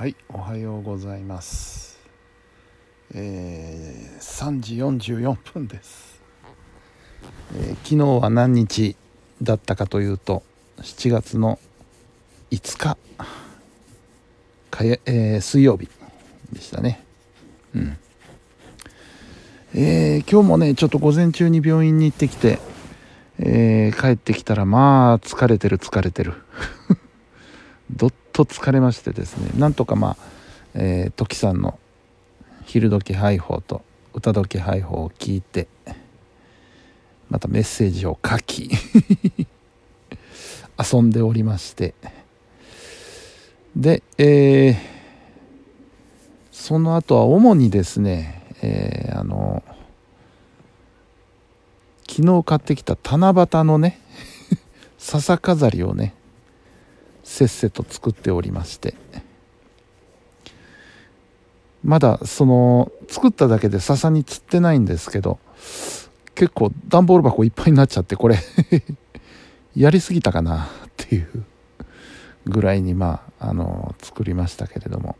はいおはようございます。えー、3時44分です、えー昨日は何日だったかというと7月の5日かや、えー水曜日でしたね。うん。えー今日もねちょっと午前中に病院に行ってきて、えー帰ってきたらまあ疲れてる疲れてる。どっと疲れましてですねなんとかまあ、えー、時さんの昼時ハイホーと歌時ハイホーを聞いてまたメッセージを書き 遊んでおりましてで、えーその後は主にですね、えーあの昨日買ってきた七夕のね 笹飾りをねせっせと作っておりまして。まだその作っただけで笹に釣ってないんですけど結構段ボール箱いっぱいになっちゃってこれ やりすぎたかなっていうぐらいにまああの作りましたけれども、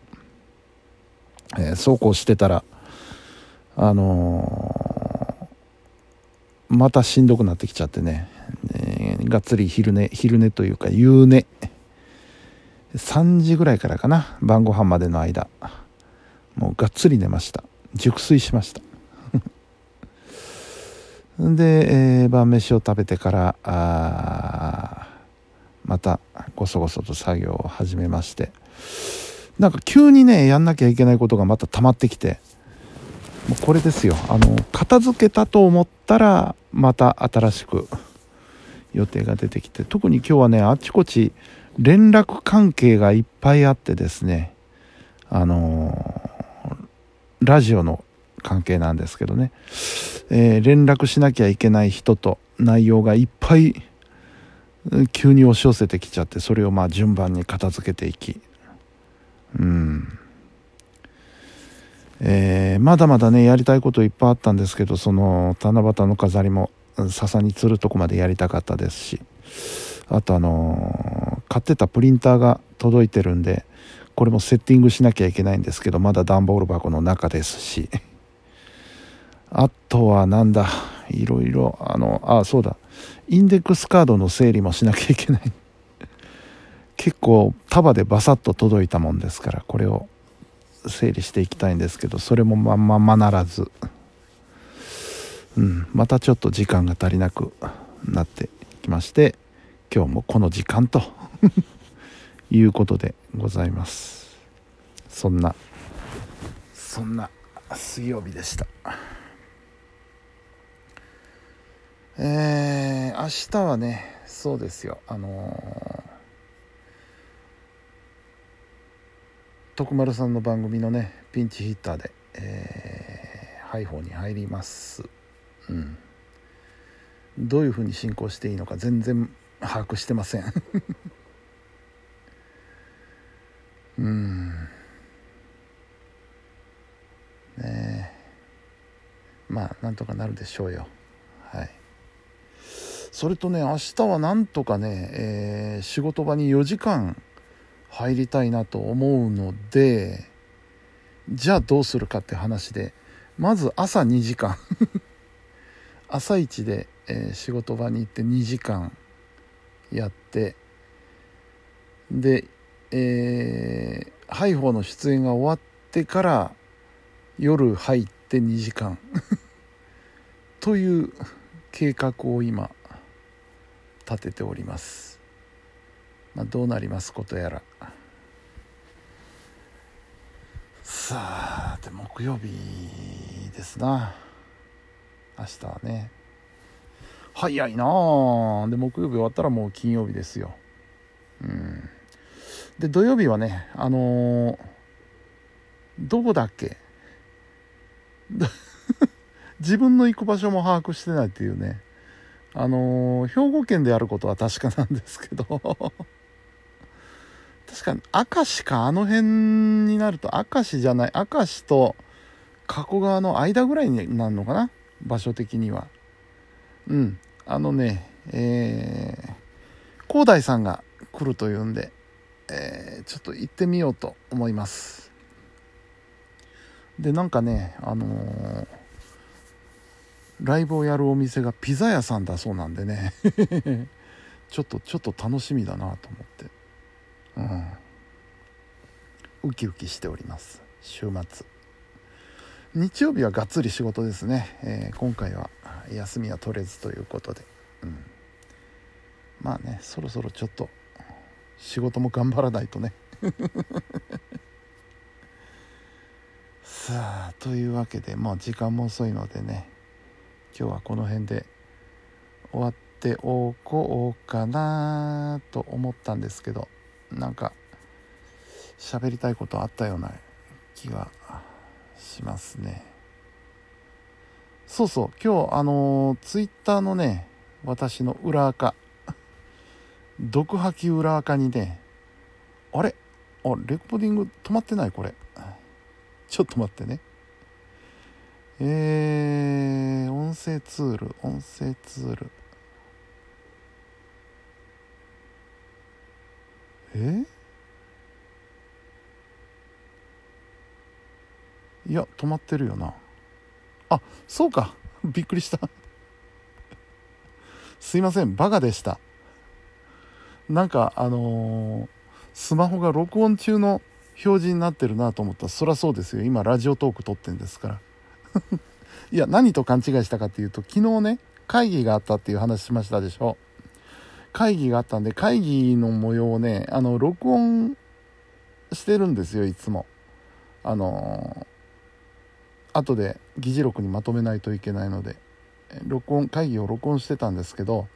えそうこうしてたらあのまたしんどくなってきちゃってね、えがっつり昼寝昼寝というか夕寝3時ぐらいからかな晩ご飯までの間。もうがっつり寝ました。熟睡しました。で、えー晩飯を食べてからあまたごそごそと作業を始めまして。なんか急にねやんなきゃいけないことがまた溜まってきて。もうこれですよ。あの片付けたと思ったらまた新しく予定が出てきて。特に今日はねあちこち連絡関係がいっぱいあってですねあのーラジオの関係なんですけどね、えー連絡しなきゃいけない人と内容がいっぱい急に押し寄せてきちゃってそれをまあ順番に片付けていき。うん。えーまだまだねやりたいこといっぱいあったんですけどその七夕の飾りも笹に釣るとこまでやりたかったですしあとあのー買ってたプリンターが届いてるんでこれもセッティングしなきゃいけないんですけどまだ段ボール箱の中ですし。あとはなんだいろいろあのあそうだ。インデックスカードの整理もしなきゃいけない。結構束でバサッと届いたもんですからこれを整理していきたいんですけどそれもまんままならず。うんまたちょっと時間が足りなくなってきまして今日もこの時間と いうことでございます。そんなそんな水曜日でした。えー、明日はねそうですよ。あのー徳丸さんの番組のねピンチヒッターで、えー、ハイフォーに入ります。うん。どういうふうに進行していいのか全然把握してません。うん。ねえ。まあなんとかなるでしょうよ。はい。それとね明日はなんとかね、えー仕事場に4時間入りたいなと思うのでじゃあどうするかって話でまず朝2時間。朝一で、えー仕事場に行って2時間やってで、えーハイホーの出演が終わってから夜入って2時間。という計画を今立てております、まあ、どうなりますことやら。さあで木曜日ですな。明日はね。早いなあ。で木曜日終わったらもう金曜日ですよ。うん。で土曜日はねあのーどこだっけ？自分の行く場所も把握してないっていうね。あのー兵庫県であることは確かなんですけど。確かに明石かあの辺になると明石じゃない明石と加古川の間ぐらいになるのかな？場所的には。うん。あのねえー、広大さんが来るというんで。えー、ちょっと行ってみようと思います。でなんかねあのー、ライブをやるお店がピザ屋さんだそうなんでね。ちょっとちょっと楽しみだなと思って。うん。ウキウキしております。週末。日曜日はがっつり仕事ですね、えー、今回は休みは取れずということで、うん、まあねそろそろちょっと仕事も頑張らないとね。さあというわけでもう時間も遅いのでね今日はこの辺で終わっておこうかなと思ったんですけどなんか喋りたいことあったような気がしますね。そうそう今日あのツイッターのね私の裏垢毒吐き裏垢にねあれ？あレコーディング止まってないこれ。ちょっと待ってね。えー、音声ツール音声ツール。え？いや止まってるよな。あそうか。びっくりした。すいません。バカでした。なんかあのー、スマホが録音中の表示になってるなと思った。らそりゃそうですよ。今ラジオトーク撮ってんですから。いや何と勘違いしたかっていうと昨日ね会議があったっていう話しましたでしょ。会議があったんで会議の模様をねあの録音してるんですよいつも。あのー、後で議事録にまとめないといけないので録音会議を録音してたんですけど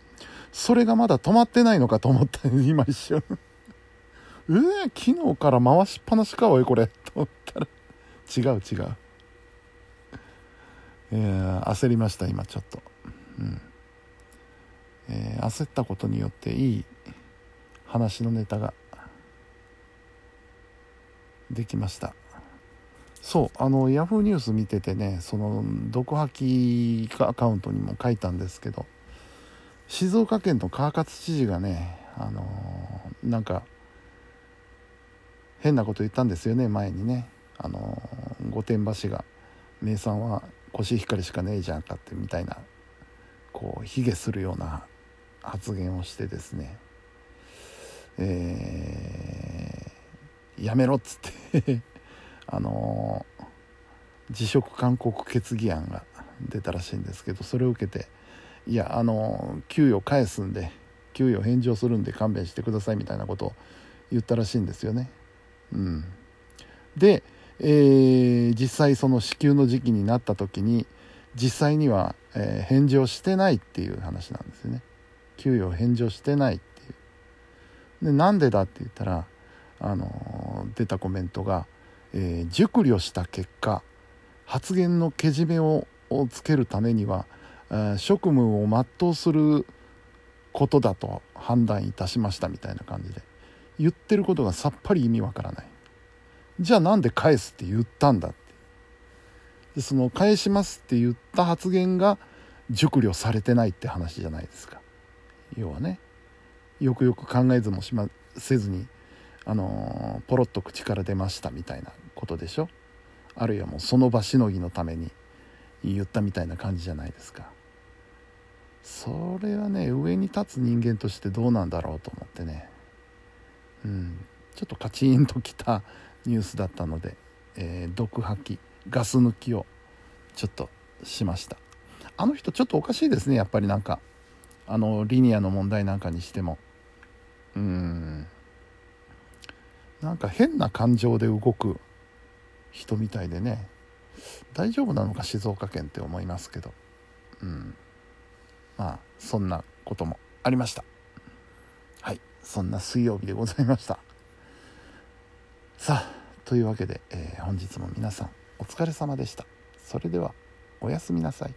それがまだ止まってないのかと思った今一瞬。えー、昨日から回しっぱなしかおいこれ。と思ったら。違う違う。えー、焦りました今ちょっと。うん。えー、焦ったことによっていい話のネタが。できました。そうあのヤフーニュース見ててねその毒吐きアカウントにも書いたんですけど。静岡県の川勝知事がねあのー、なんか変なこと言ったんですよね前にね。あのー、御殿場市が名産はコシヒカリしかねえじゃんかってみたいなこう卑下するような発言をしてですね。えー、やめろっつって あのー、辞職勧告決議案が出たらしいんですけどそれを受けていやあの、給与返すんで給与返上するんで勘弁してくださいみたいなことを言ったらしいんですよね。うん、で、えー、実際その支給の時期になった時に実際には、えー、返上してないっていう話なんですよね。給与返上してないっていうでなんでだって言ったらあの出たコメントが、えー、熟慮した結果発言のけじめをつけるためには、職務を全うすることだと判断いたしましたみたいな感じで言ってることがさっぱり意味わからない。じゃあなんで返すって言ったんだって。でその返しますって言った発言が熟慮されてないって話じゃないですか。要はねよくよく考えずもしませずにあのー、ポロッと口から出ましたみたいなことでしょ。あるいはもうその場しのぎのために言ったみたいな感じじゃないですか。それはね上に立つ人間としてどうなんだろうと思ってね。うん。ちょっとカチンときたニュースだったので、えー、毒吐きガス抜きをちょっとしました。あの人ちょっとおかしいですねやっぱりなんか。あのリニアの問題なんかにしても。うん。なんか変な感情で動く人みたいでね。大丈夫なのか静岡県って思いますけど。うん。まあそんなこともありました。はいそんな水曜日でございました。さあというわけで、えー、本日も皆さんお疲れ様でした。それではおやすみなさい。